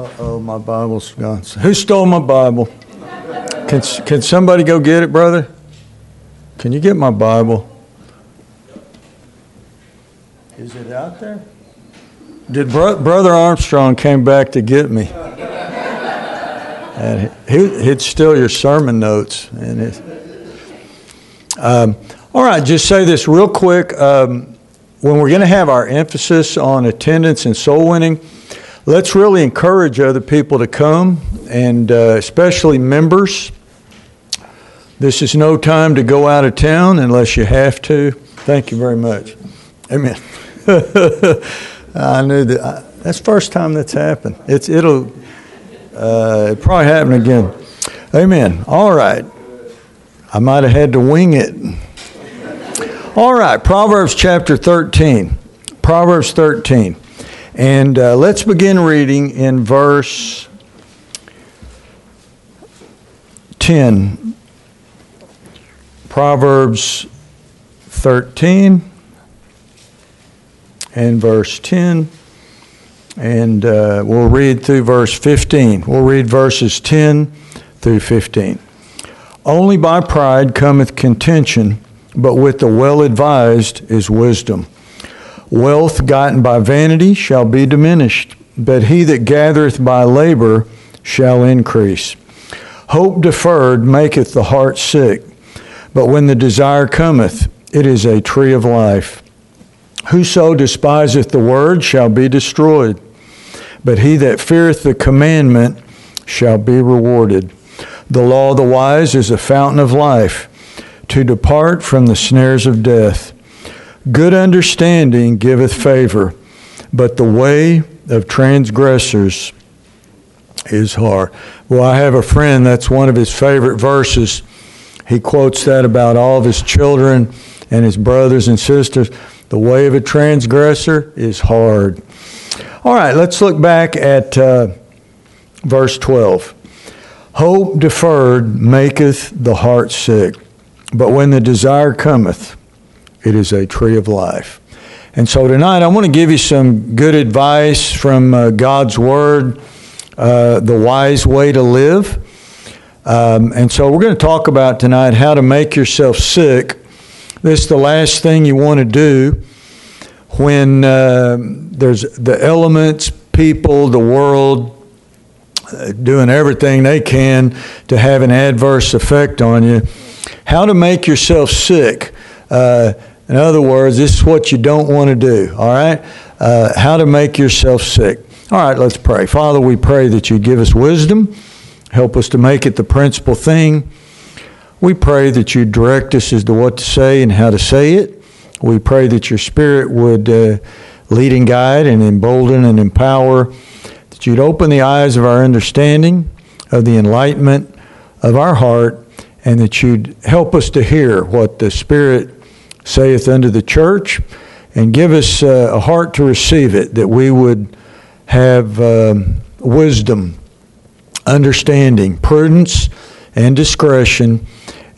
Uh-oh, my Bible's gone. Who stole my Bible? Can, can somebody go get it, brother? Can you get my Bible? Is it out there? Did Bro- Brother Armstrong came back to get me? And he, he'd steal your sermon notes. And it, um, all right, just say this real quick. Um, when we're going to have our emphasis on attendance and soul winning, let's really encourage other people to come, and uh, especially members. This is no time to go out of town unless you have to. Thank you very much. Amen. I knew that. I, that's first time that's happened. It's it'll uh, probably happen again. Amen. All right. I might have had to wing it. All right. Proverbs chapter 13. Proverbs 13. And uh, let's begin reading in verse 10. Proverbs 13 and verse 10. And uh, we'll read through verse 15. We'll read verses 10 through 15. Only by pride cometh contention, but with the well advised is wisdom. Wealth gotten by vanity shall be diminished, but he that gathereth by labor shall increase. Hope deferred maketh the heart sick, but when the desire cometh, it is a tree of life. Whoso despiseth the word shall be destroyed, but he that feareth the commandment shall be rewarded. The law of the wise is a fountain of life, to depart from the snares of death. Good understanding giveth favor, but the way of transgressors is hard. Well, I have a friend, that's one of his favorite verses. He quotes that about all of his children and his brothers and sisters. The way of a transgressor is hard. All right, let's look back at uh, verse 12. Hope deferred maketh the heart sick, but when the desire cometh, it is a tree of life. And so tonight I want to give you some good advice from uh, God's Word, uh, the wise way to live. Um, and so we're going to talk about tonight how to make yourself sick. This is the last thing you want to do when uh, there's the elements, people, the world uh, doing everything they can to have an adverse effect on you. How to make yourself sick. Uh, in other words, this is what you don't want to do, all right? Uh, how to make yourself sick. All right, let's pray. Father, we pray that you give us wisdom, help us to make it the principal thing. We pray that you direct us as to what to say and how to say it. We pray that your Spirit would uh, lead and guide and embolden and empower, that you'd open the eyes of our understanding, of the enlightenment of our heart, and that you'd help us to hear what the Spirit saith unto the church, and give us uh, a heart to receive it, that we would have um, wisdom, understanding, prudence, and discretion,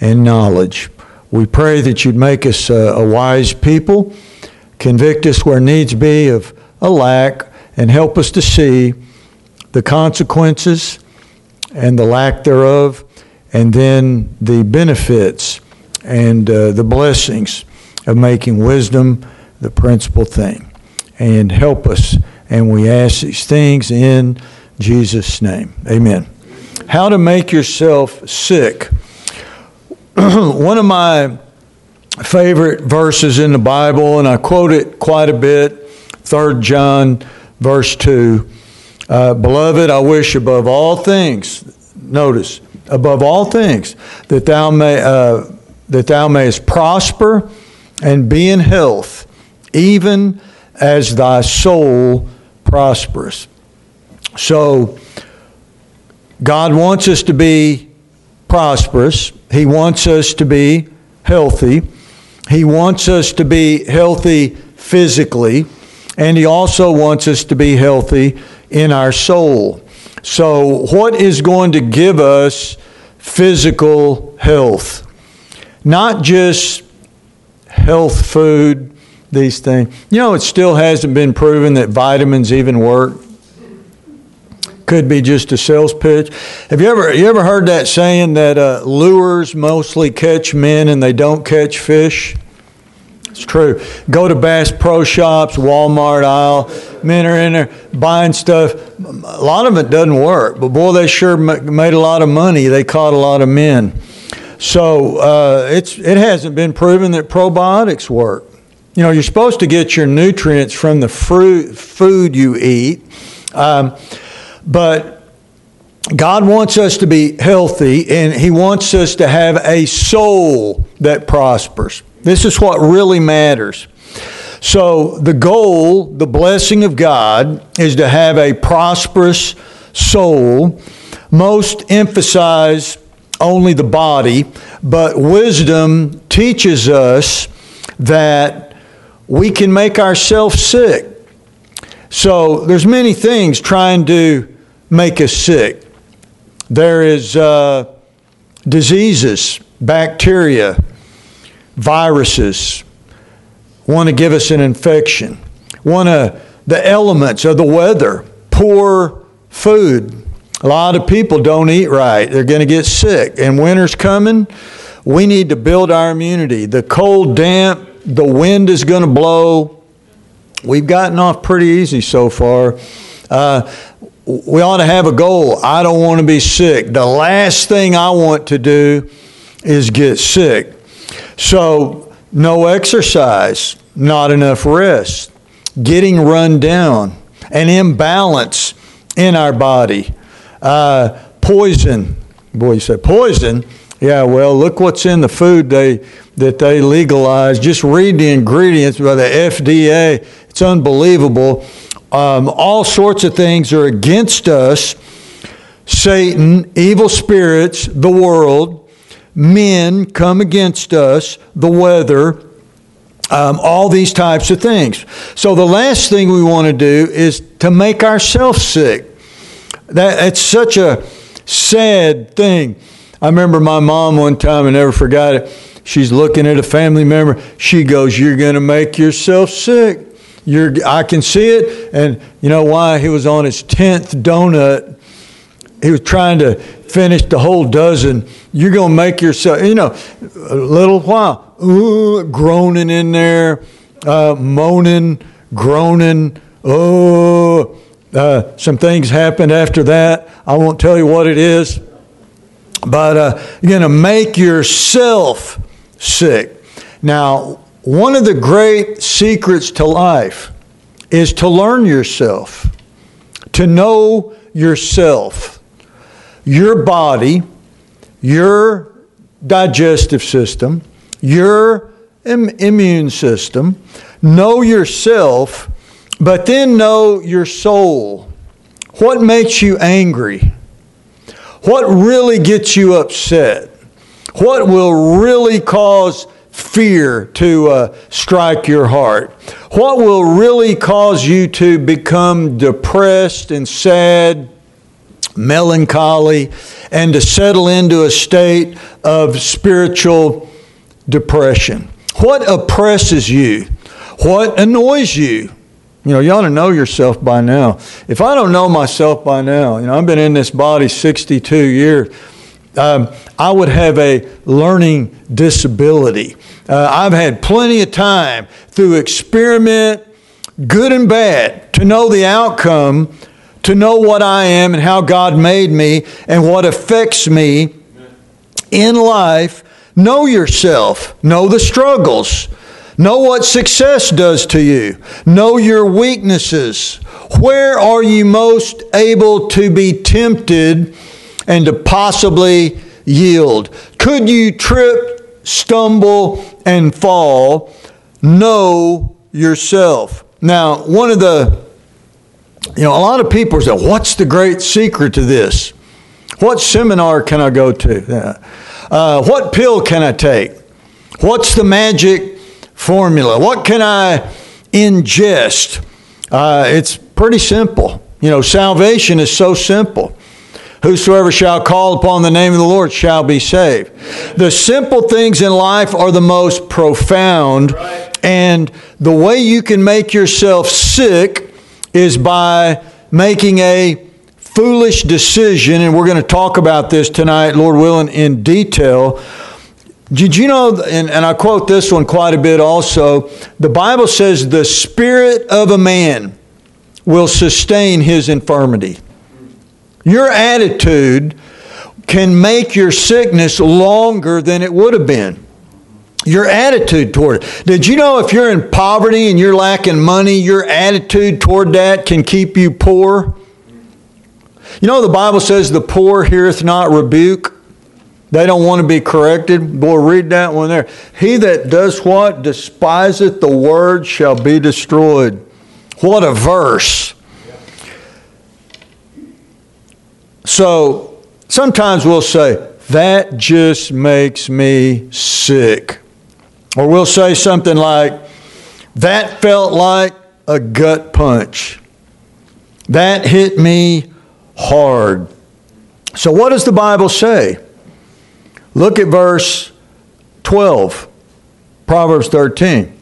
and knowledge. We pray that you'd make us a, a wise people, convict us where needs be of a lack, and help us to see the consequences and the lack thereof, and then the benefits and uh, the blessings of making wisdom the principal thing. And help us. And we ask these things in Jesus' name. Amen. How to make yourself sick. One of my favorite verses in the Bible, and I quote it quite a bit 3 John, verse 2. Uh, Beloved, I wish above all things, notice, above all things, that thou, may, uh, that thou mayest prosper and be in health, even as thy soul prospers. So, God wants us to be prosperous. He wants us to be healthy. He wants us to be healthy physically. And He also wants us to be healthy in our soul. So, what is going to give us physical health? Not just health food, these things. You know, it still hasn't been proven that vitamins even work. could be just a sales pitch. Have you ever you ever heard that saying that uh, lures mostly catch men and they don't catch fish? It's true. Go to Bass Pro Shops, Walmart aisle. Men are in there buying stuff. A lot of it doesn't work, but boy, they sure made a lot of money. They caught a lot of men. So uh, it's it hasn't been proven that probiotics work. You know, you're supposed to get your nutrients from the fruit food you eat, um, but God wants us to be healthy, and He wants us to have a soul that prospers. This is what really matters. So, the goal, the blessing of God, is to have a prosperous soul. Most emphasize only the body, but wisdom teaches us that we can make ourselves sick. So, there's many things trying to make us sick. There is uh, diseases, bacteria, viruses want to give us an infection, want to, the elements of the weather, poor food. A lot of people don't eat right. They're going to get sick. And winter's coming. We need to build our immunity. The cold, damp, the wind is going to blow. We've gotten off pretty easy so far. Uh, we ought to have a goal. I don't want to be sick. The last thing I want to do is get sick. So, no exercise, not enough rest, getting run down, an imbalance in our body, uh, poison. Boy, you said poison. Yeah, well, look what's in the food they that they legalized. Just read the ingredients by the FDA. It's unbelievable. Um, all sorts of things are against us. Satan, evil spirits, the world, men come against us, the weather, um, all these types of things. So the last thing we want to do is to make ourselves sick. That it's such a sad thing. I remember my mom one time, I never forgot it. She's looking at a family member. She goes, "You're going to make yourself sick." You're, I can see it, and you know why? He was on his tenth donut. He was trying to finish the whole dozen you're going to make yourself, you know, a little while, ooh, groaning in there, uh, moaning, groaning. Oh, uh, some things happened after that. I won't tell you what it is. But uh, you're going to make yourself sick. Now, one of the great secrets to life is to learn yourself, to know yourself. Your body your digestive system, your Im- immune system, know yourself, but then know your soul. What makes you angry? What really gets you upset? What will really cause fear to uh, strike your heart? What will really cause you to become depressed and sad melancholy, and to settle into a state of spiritual depression. What oppresses you? What annoys you? You know, you ought to know yourself by now. If I don't know myself by now, you know, I've been in this body 62 years. Um, I would have a learning disability. Uh, I've had plenty of time through experiment, good and bad, to know the outcome to know what I am and how God made me and what affects me in life. Know yourself, know the struggles, know what success does to you, know your weaknesses. Where are you most able to be tempted and to possibly yield? Could you trip, stumble, and fall? Know yourself. Now, one of the you know, a lot of people say, What's the great secret to this? What seminar can I go to? Uh, what pill can I take? What's the magic formula? What can I ingest? Uh, it's pretty simple. You know, salvation is so simple. Whosoever shall call upon the name of the Lord shall be saved. The simple things in life are the most profound, and the way you can make yourself sick is by making a foolish decision, and we're going to talk about this tonight, Lord willing, in detail. Did you know, and, and I quote this one quite a bit also, the Bible says, the spirit of a man will sustain his infirmity. Your attitude can make your sickness longer than it would have been. Your attitude toward it. Did you know if you're in poverty and you're lacking money, your attitude toward that can keep you poor? You know, the Bible says, the poor heareth not rebuke. They don't want to be corrected. Boy, read that one there. He that does what? Despiseth the word shall be destroyed. What a verse. So sometimes we'll say, that just makes me sick. Or we'll say something like, that felt like a gut punch. That hit me hard. So, what does the Bible say? Look at verse 12, Proverbs 13.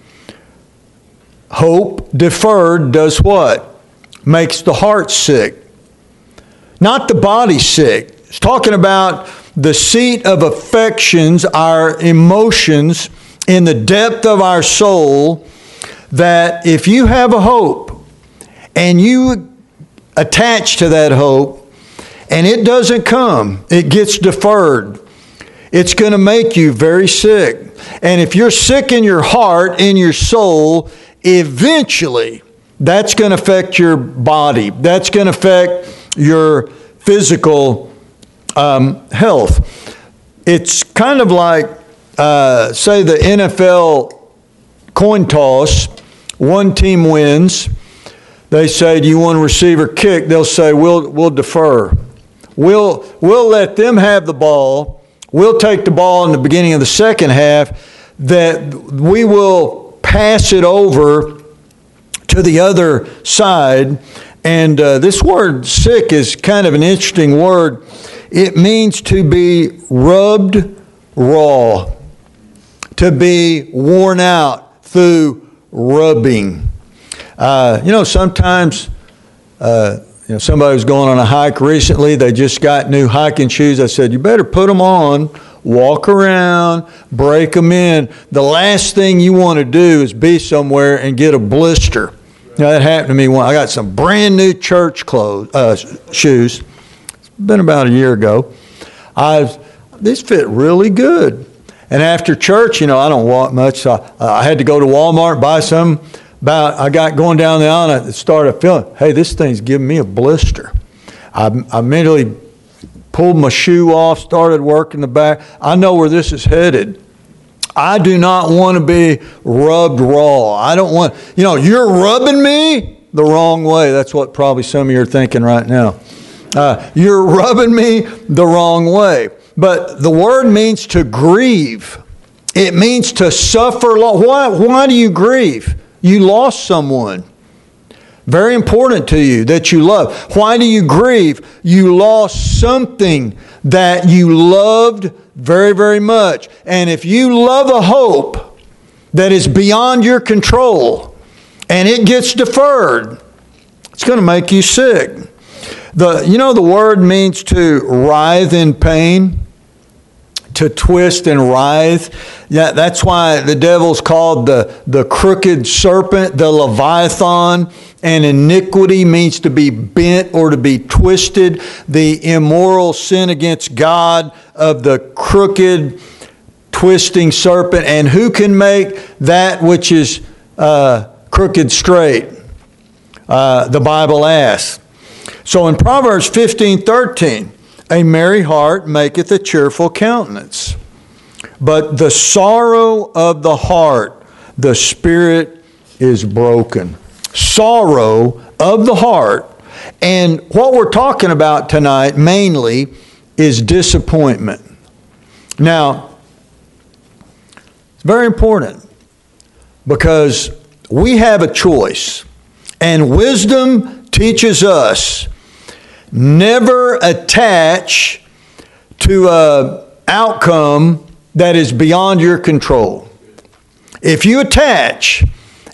Hope deferred does what? Makes the heart sick. Not the body sick. It's talking about the seat of affections, our emotions in the depth of our soul, that if you have a hope and you attach to that hope and it doesn't come, it gets deferred, it's going to make you very sick. And if you're sick in your heart, in your soul, eventually that's going to affect your body. That's going to affect your physical um, health. It's kind of like uh, say the NFL coin toss, one team wins. They say, "Do you want a receiver kick?" They'll say, "We'll we'll defer. We'll we'll let them have the ball. We'll take the ball in the beginning of the second half. That we will pass it over to the other side." And uh, this word "sick" is kind of an interesting word. It means to be rubbed raw to be worn out through rubbing. Uh, you know, sometimes, uh, you know, somebody was going on a hike recently. They just got new hiking shoes. I said, you better put them on, walk around, break them in. The last thing you want to do is be somewhere and get a blister. Know, that happened to me when I got some brand new church clothes, uh, shoes. It's been about a year ago. I, these fit really good. And after church, you know, I don't walk much, so I, I had to go to Walmart, buy some. About I got going down the aisle, and I started feeling, hey, this thing's giving me a blister. I, I immediately pulled my shoe off, started working the back. I know where this is headed. I do not want to be rubbed raw. I don't want, you know, you're rubbing me the wrong way. That's what probably some of you are thinking right now. Uh, you're rubbing me the wrong way. But the word means to grieve. It means to suffer. Why, why do you grieve? You lost someone. Very important to you that you love. Why do you grieve? You lost something that you loved very, very much. And if you love a hope that is beyond your control and it gets deferred, it's going to make you sick. The, you know, the word means to writhe in pain, to twist and writhe. Yeah, that's why the devil's called the, the crooked serpent, the Leviathan. And iniquity means to be bent or to be twisted. The immoral sin against God of the crooked, twisting serpent. And who can make that which is uh, crooked straight? Uh, the Bible asks. So in Proverbs 15 13, a merry heart maketh a cheerful countenance, but the sorrow of the heart, the spirit is broken. Sorrow of the heart. And what we're talking about tonight mainly is disappointment. Now, it's very important because we have a choice, and wisdom teaches us Never attach to an outcome that is beyond your control. If you attach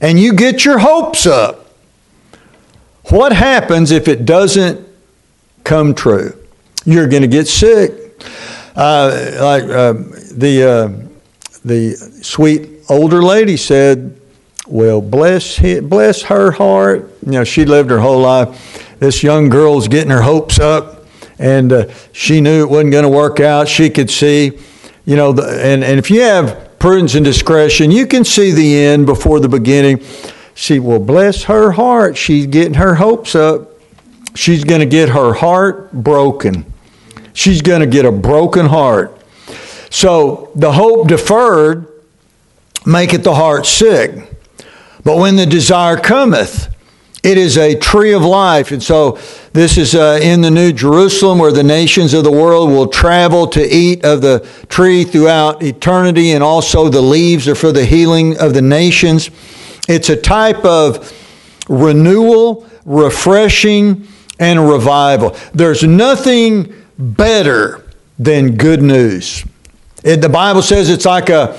and you get your hopes up, what happens if it doesn't come true. You're going to get sick. Uh, like uh, the, uh, the sweet older lady said, well, bless, bless her heart. You know, she lived her whole life. This young girl's getting her hopes up, and uh, she knew it wasn't going to work out. She could see, you know, the, and, and if you have prudence and discretion, you can see the end before the beginning. She will bless her heart. She's getting her hopes up. She's going to get her heart broken. She's going to get a broken heart. So the hope deferred maketh the heart sick. But when the desire cometh, it is a tree of life. And so this is uh, in the New Jerusalem where the nations of the world will travel to eat of the tree throughout eternity, and also the leaves are for the healing of the nations. It's a type of renewal, refreshing, and revival. There's nothing better than good news. It, the Bible says it's like a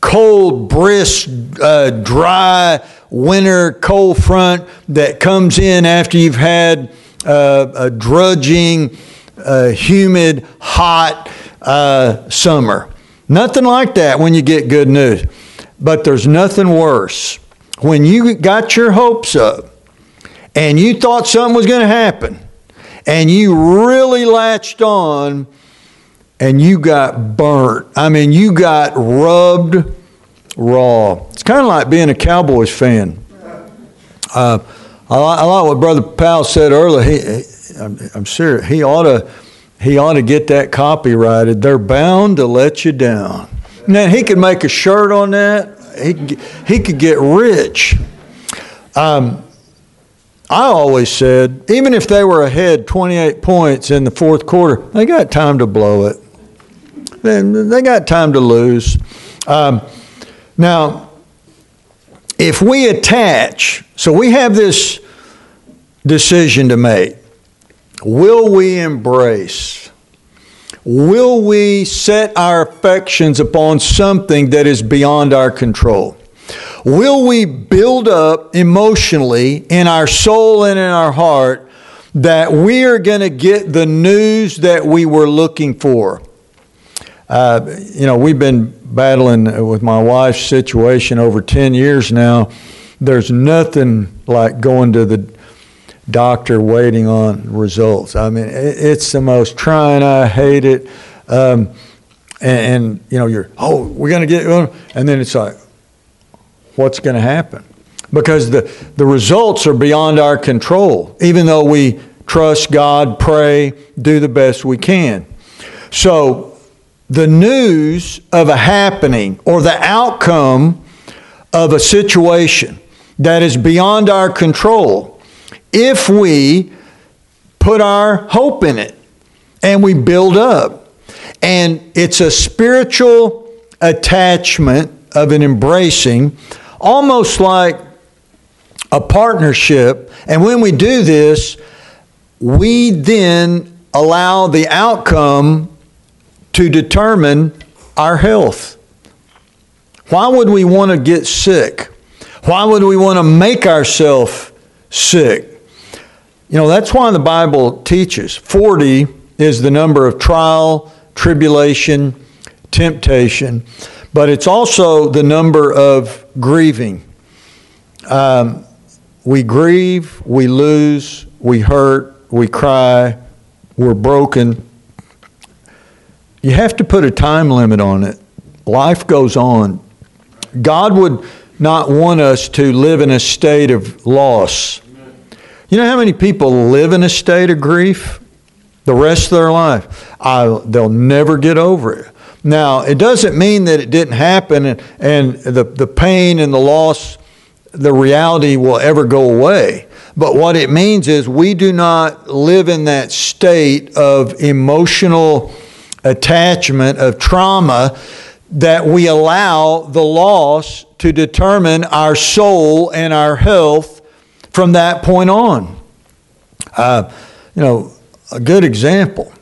cold, brisk, uh, dry winter cold front that comes in after you've had uh, a drudging, uh, humid, hot uh, summer. Nothing like that when you get good news. But there's nothing worse. When you got your hopes up and you thought something was going to happen and you really latched on and you got burnt. I mean, you got rubbed raw. It's kind of like being a Cowboys fan. Uh, I, I, like what Brother Powell said earlier. He, I'm, I'm serious. He ought to he ought to get that copyrighted. They're bound to let you down. Now he could make a shirt on that. He could, he could get rich. Um, I always said, even if they were ahead 28 points in the fourth quarter, they got time to blow it. They, they got time to lose. Um, now, if we attach, so we have this decision to make. Will we embrace? Will we set our affections upon something that is beyond our control? Will we build up emotionally in our soul and in our heart that we are going to get the news that we were looking for? Uh, you know, we've been battling with my wife's situation over 10 years now. There's nothing like going to the doctor waiting on results. I mean, it's the most trying. I hate it. Um, and, and, you know, you're, oh, we're going to get, and then it's like, what's going to happen? Because the, the results are beyond our control, even though we trust God, pray, do the best we can. So the news of a happening or the outcome of a situation that is beyond our control if we put our hope in it and we build up. And it's a spiritual attachment of an embracing, almost like a partnership. And when we do this, we then allow the outcome to determine our health. Why would we want to get sick? Why would we want to make ourselves sick? You know, that's why the Bible teaches 40 is the number of trial, tribulation, temptation, but it's also the number of grieving. Um, we grieve, we lose, we hurt, we cry, we're broken, you have to put a time limit on it. Life goes on. God would not want us to live in a state of loss. You know how many people live in a state of grief the rest of their life? I, they'll never get over it. Now, it doesn't mean that it didn't happen and, and the, the pain and the loss, the reality will ever go away. But what it means is we do not live in that state of emotional attachment of trauma that we allow the loss to determine our soul and our health from that point on. Uh, you know, a good example.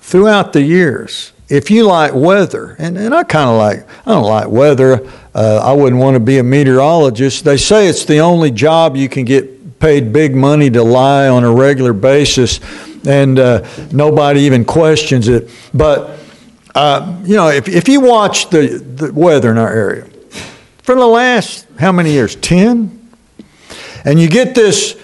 Throughout the years, if you like weather, and, and I kind of like, I don't like weather. Uh, I wouldn't want to be a meteorologist. They say it's the only job you can get paid big money to lie on a regular basis and uh, nobody even questions it. But, uh, you know, if, if you watch the, the weather in our area, for the last, how many years? 10? And you get this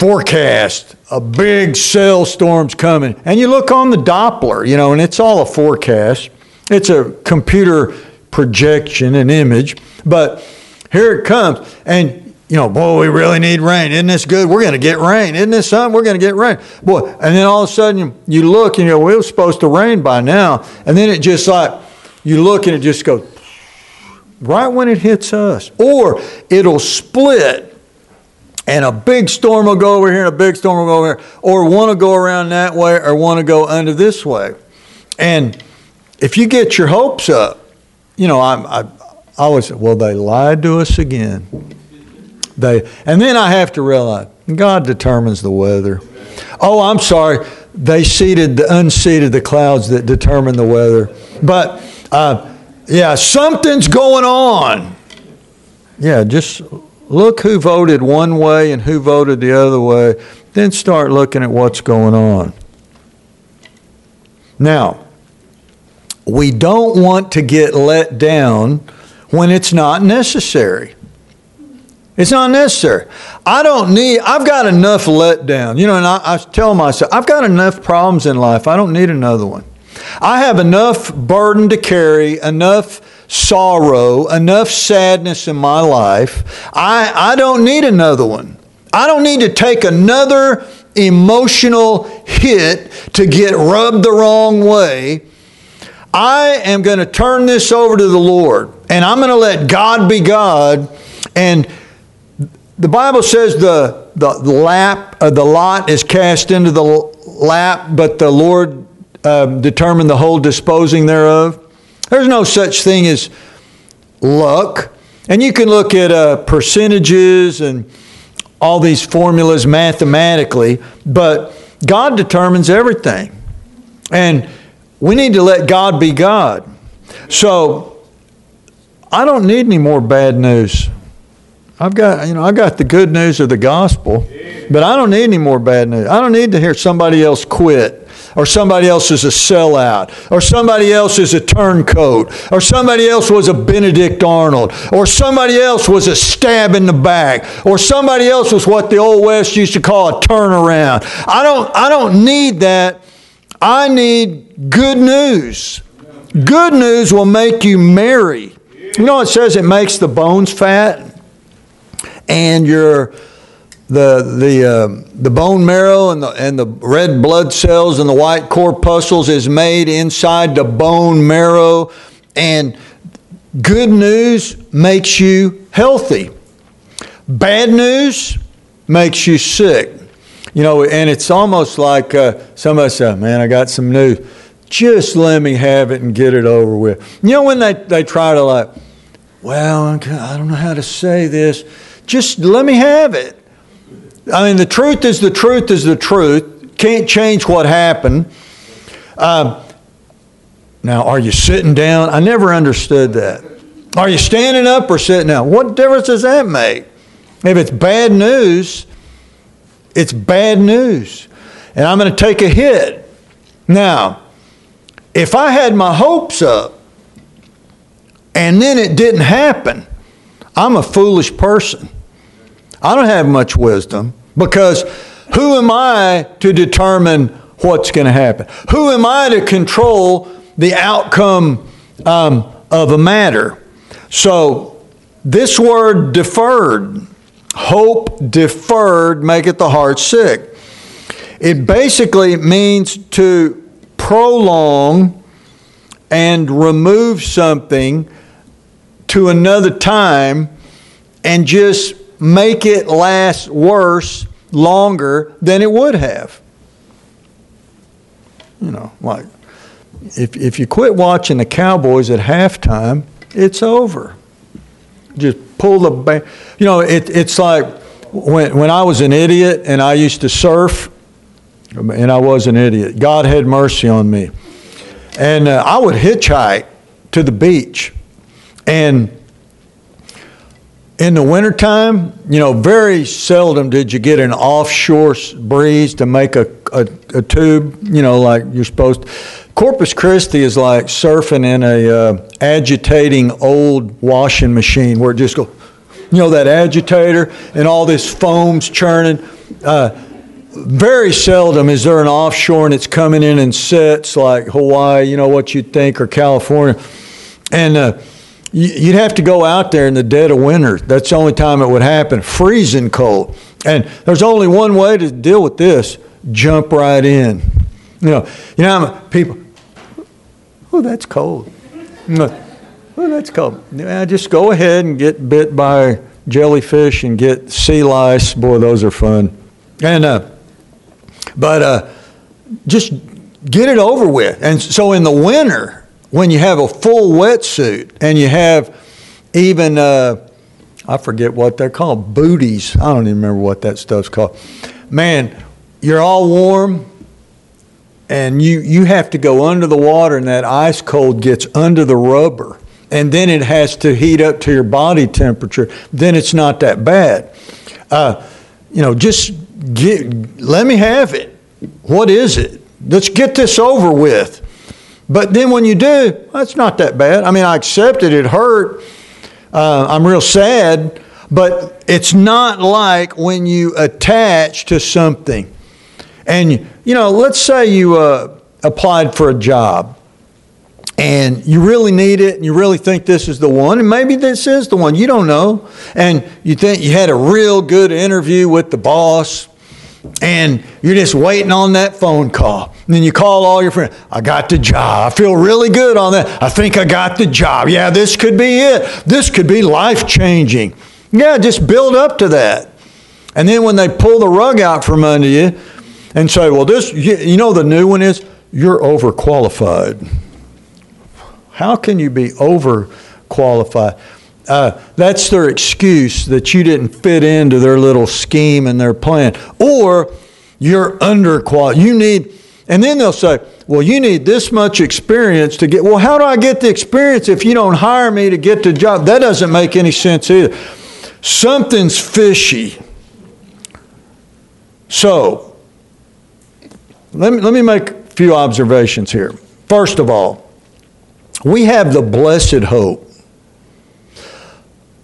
forecast, a big cell storm's coming, and you look on the Doppler, you know, and it's all a forecast. It's a computer projection, an image, but here it comes. And you know, boy, we really need rain. Isn't this good? We're going to get rain. Isn't this something? We're going to get rain. Boy, and then all of a sudden you, look and you go, well, it was supposed to rain by now. And then it just like, you look and it just goes right when it hits us. Or it'll split and a big storm will go over here and a big storm will go over here. Or one will go around that way or one will go under this way. And if you get your hopes up, you know, I'm, I, I always, well, they lied to us again. They, and then I have to realize God determines the weather. Oh, I'm sorry. They seated, the, unseated the clouds that determine the weather. But uh, yeah, something's going on. Yeah, just look who voted one way and who voted the other way. Then start looking at what's going on. Now, we don't want to get let down when it's not necessary. It's not necessary. I don't need, I've got enough letdown. You know, and I, I tell myself, I've got enough problems in life. I don't need another one. I have enough burden to carry, enough sorrow, enough sadness in my life. I, I don't need another one. I don't need to take another emotional hit to get rubbed the wrong way. I am going to turn this over to the Lord and I'm going to let God be God and the Bible says the, the lap, uh, the lot is cast into the lap, but the Lord uh, determined the whole disposing thereof. There's no such thing as luck. And you can look at uh, percentages and all these formulas mathematically, but God determines everything. And we need to let God be God. So I don't need any more bad news. I've got, you know, I got the good news of the gospel, but I don't need any more bad news. I don't need to hear somebody else quit, or somebody else is a sellout, or somebody else is a turncoat, or somebody else was a Benedict Arnold, or somebody else was a stab in the back, or somebody else was what the old West used to call a turnaround. I don't, I don't need that. I need good news. Good news will make you merry. You know, it says it makes the bones fat and your the the uh, the bone marrow and the and the red blood cells and the white corpuscles is made inside the bone marrow. And good news makes you healthy. Bad news makes you sick. You know and it's almost like uh, somebody said man i got some news just let me have it and get it over with. You know when they, they try to like well i don't know how to say this just let me have it. I mean, the truth is the truth is the truth. Can't change what happened. Um, now, are you sitting down? I never understood that. Are you standing up or sitting down? What difference does that make? If it's bad news, it's bad news. And I'm going to take a hit. Now, if I had my hopes up and then it didn't happen, I'm a foolish person. I don't have much wisdom because who am I to determine what's going to happen? Who am I to control the outcome um, of a matter? So, this word deferred, hope deferred, maketh the heart sick. It basically means to prolong and remove something to another time and just make it last worse longer than it would have. You know, like if, if you quit watching the Cowboys at halftime, it's over. Just pull the back. You know, it, it's like when, when I was an idiot and I used to surf, and I was an idiot. God had mercy on me. And uh, I would hitchhike to the beach. And in the wintertime, you know, very seldom did you get an offshore breeze to make a, a, a tube, you know, like you're supposed to. Corpus Christi is like surfing in a uh, agitating old washing machine where it just goes, you know, that agitator and all this foam's churning. Uh, very seldom is there an offshore and it's coming in and sets like Hawaii, you know, what you'd think, or California. And uh, you'd have to go out there in the dead of winter. That's the only time it would happen. Freezing cold. And there's only one way to deal with this jump right in. You know, you know, people, oh, that's cold. Oh, that's cold. Yeah, just go ahead and get bit by jellyfish and get sea lice. Boy, those are fun. And, uh, but uh, just get it over with. And so in the winter, when you have a full wetsuit and you have even, uh, I forget what they're called, booties. I don't even remember what that stuff's called. Man, you're all warm and you, you have to go under the water and that ice cold gets under the rubber and then it has to heat up to your body temperature. Then it's not that bad. Uh, you know, just get, let me have it. What is it? Let's get this over with. But then when you do, that's not that bad. I mean, I accepted it hurt. Uh, I'm real sad, but it's not like when you attach to something. And, you know, let's say you uh, applied for a job and you really need it and you really think this is the one and maybe this is the one you don't know and you think you had a real good interview with the boss and you're just waiting on that phone call. And then you call all your friends. I got the job. I feel really good on that. I think I got the job. Yeah, this could be it. This could be life changing. Yeah, just build up to that. And then when they pull the rug out from under you and say, well, this, you know, the new one is you're overqualified. How can you be overqualified? Uh, that's their excuse that you didn't fit into their little scheme and their plan. Or you're underqualified. You need, and then they'll say, well, you need this much experience to get. Well, how do I get the experience if you don't hire me to get the job? That doesn't make any sense either. Something's fishy. So, let me, let me make a few observations here. First of all, we have the blessed hope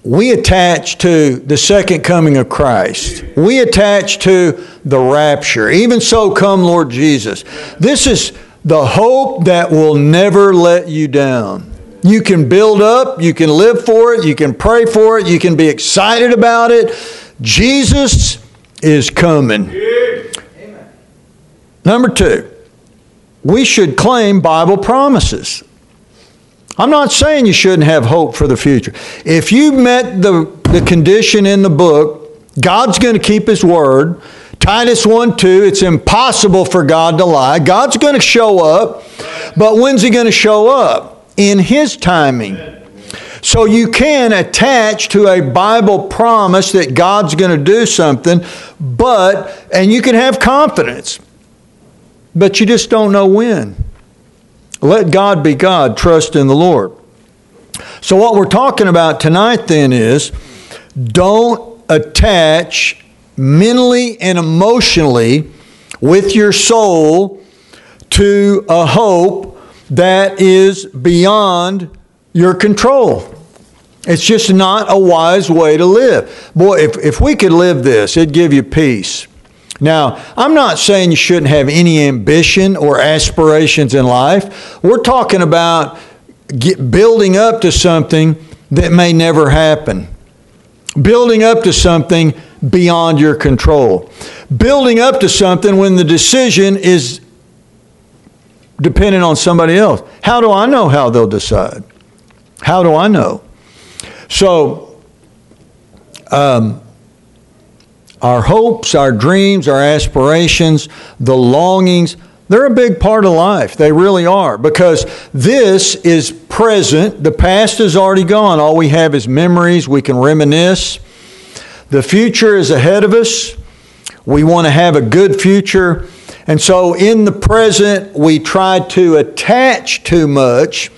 we attach to the second coming of Christ. We attach to the rapture. Even so, come Lord Jesus. This is the hope that will never let you down. You can build up, you can live for it, you can pray for it, you can be excited about it. Jesus is coming. Number two, we should claim Bible promises. I'm not saying you shouldn't have hope for the future. If you met the, the condition in the book, God's going to keep His word. Titus 1 2, it's impossible for God to lie. God's going to show up, but when's He going to show up? In His timing. So you can attach to a Bible promise that God's going to do something, but, and you can have confidence, but you just don't know when. Let God be God, trust in the Lord. So, what we're talking about tonight then is don't attach mentally and emotionally with your soul to a hope that is beyond your control. It's just not a wise way to live. Boy, if, if we could live this, it'd give you peace. Now, I'm not saying you shouldn't have any ambition or aspirations in life. We're talking about get, building up to something that may never happen, building up to something beyond your control, building up to something when the decision is dependent on somebody else. How do I know how they'll decide? How do I know? So, um, our hopes, our dreams, our aspirations, the longings, they're a big part of life. They really are because this is present. The past is already gone. All we have is memories. We can reminisce. The future is ahead of us. We want to have a good future. And so in the present, we try to attach too much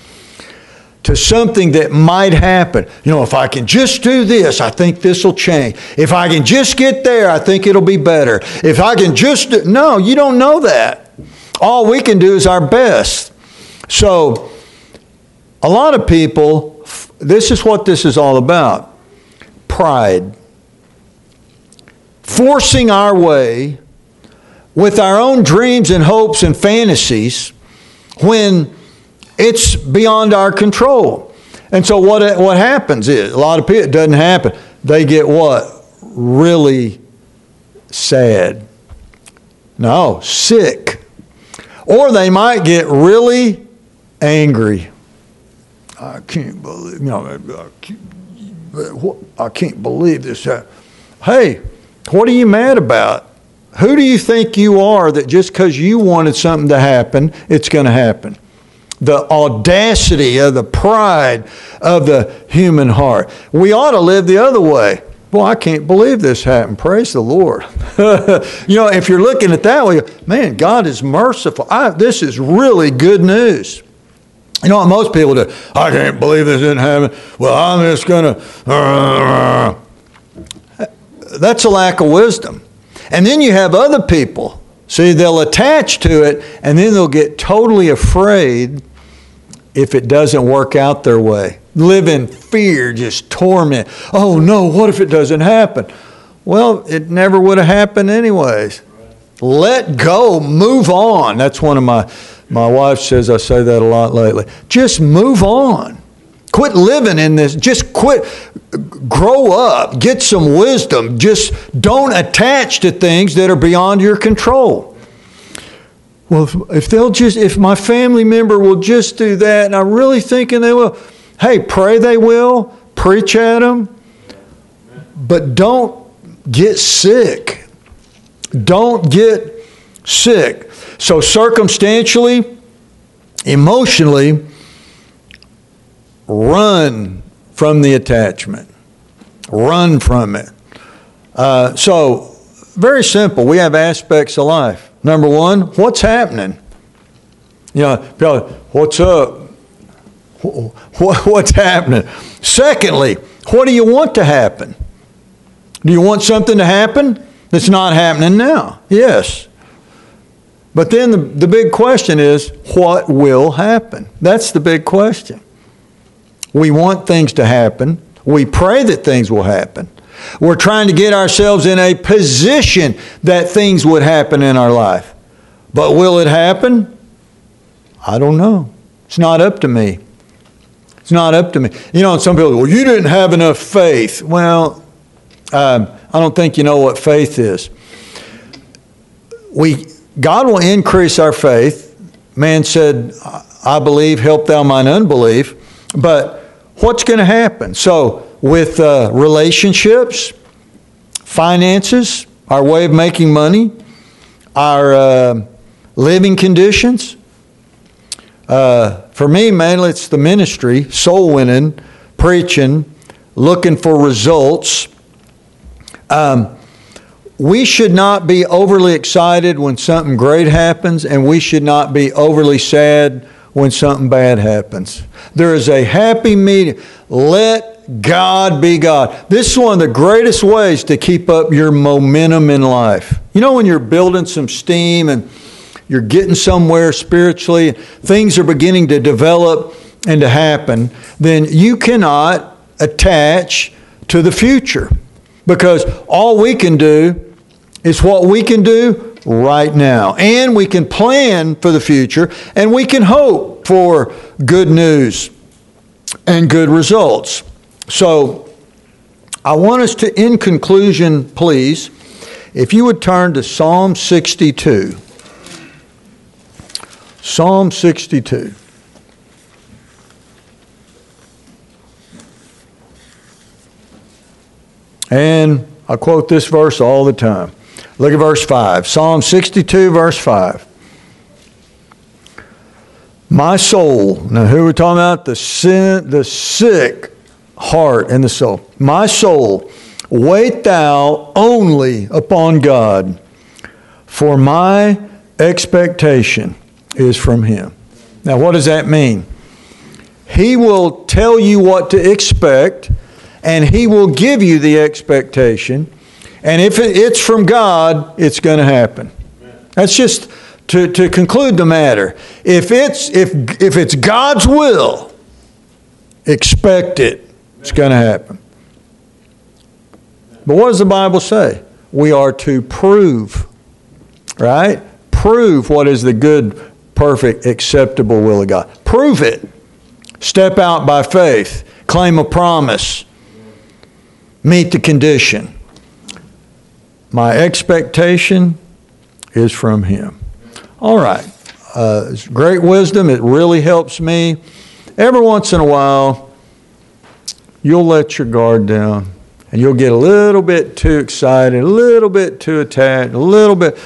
to something that might happen. You know, if I can just do this, I think this will change. If I can just get there, I think it'll be better. If I can just do, no, you don't know that. All we can do is our best. So, a lot of people, this is what this is all about pride. Forcing our way with our own dreams and hopes and fantasies when it's beyond our control. And so what, what happens is, a lot of people, it doesn't happen. They get what? Really sad. No, sick. Or they might get really angry. I can't believe, you know, I can't, I can't believe this. Uh, hey, what are you mad about? Who do you think you are that just because you wanted something to happen, it's going to happen? The audacity of the pride of the human heart. We ought to live the other way. Well, I can't believe this happened. Praise the Lord. you know, if you're looking at that way, man, God is merciful. I, this is really good news. You know what most people do? I can't believe this didn't happen. Well, I'm just going to. That's a lack of wisdom. And then you have other people. See, they'll attach to it and then they'll get totally afraid if it doesn't work out their way. Live in fear, just torment. Oh no, what if it doesn't happen? Well, it never would have happened anyways. Let go, move on. That's one of my my wife says I say that a lot lately. Just move on. Quit living in this. Just quit. Grow up. Get some wisdom. Just don't attach to things that are beyond your control. Well, if, they'll just, if my family member will just do that, and I'm really thinking they will, hey, pray they will, preach at them, but don't get sick. Don't get sick. So, circumstantially, emotionally, run from the attachment. Run from it. Uh, so, very simple. We have aspects of life. Number one, what's happening? You know, what's up? What's happening? Secondly, what do you want to happen? Do you want something to happen that's not happening now? Yes. But then the, the big question is, what will happen? That's the big question. We want things to happen. We pray that things will happen. We're trying to get ourselves in a position that things would happen in our life. But will it happen? I don't know. It's not up to me. It's not up to me. You know, some people well, you didn't have enough faith. Well, um, I don't think you know what faith is. We, God will increase our faith. Man said, I believe, help thou mine unbelief. But what's going to happen? So, with uh, relationships, finances, our way of making money, our uh, living conditions. Uh, for me, mainly it's the ministry, soul winning, preaching, looking for results. Um, we should not be overly excited when something great happens, and we should not be overly sad when something bad happens. There is a happy medium. Let God be God. This is one of the greatest ways to keep up your momentum in life. You know, when you're building some steam and you're getting somewhere spiritually, things are beginning to develop and to happen, then you cannot attach to the future because all we can do is what we can do right now. And we can plan for the future and we can hope for good news and good results. So, I want us to, in conclusion, please, if you would turn to Psalm 62. Psalm 62. And I quote this verse all the time. Look at verse 5. Psalm 62, verse 5. My soul, now who are we talking about? The, sin, the sick heart and the soul. My soul, wait thou only upon God, for my expectation is from him. Now, what does that mean? He will tell you what to expect, and He will give you the expectation. And if it's from God, it's going to happen. That's just to, to conclude the matter. If it's, if, if it's God's will, expect it. It's going to happen. But what does the Bible say? We are to prove, right? Prove what is the good, perfect, acceptable will of God. Prove it. Step out by faith. Claim a promise. Meet the condition. My expectation is from Him. All right. Uh, great wisdom. It really helps me. Every once in a while, you'll let your guard down and you'll get a little bit too excited, a little bit too attached, a little bit,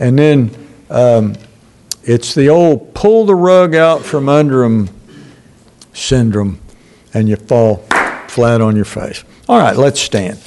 and then um, it's the old pull the rug out from under them syndrome, and you fall flat on your face. All right, let's stand.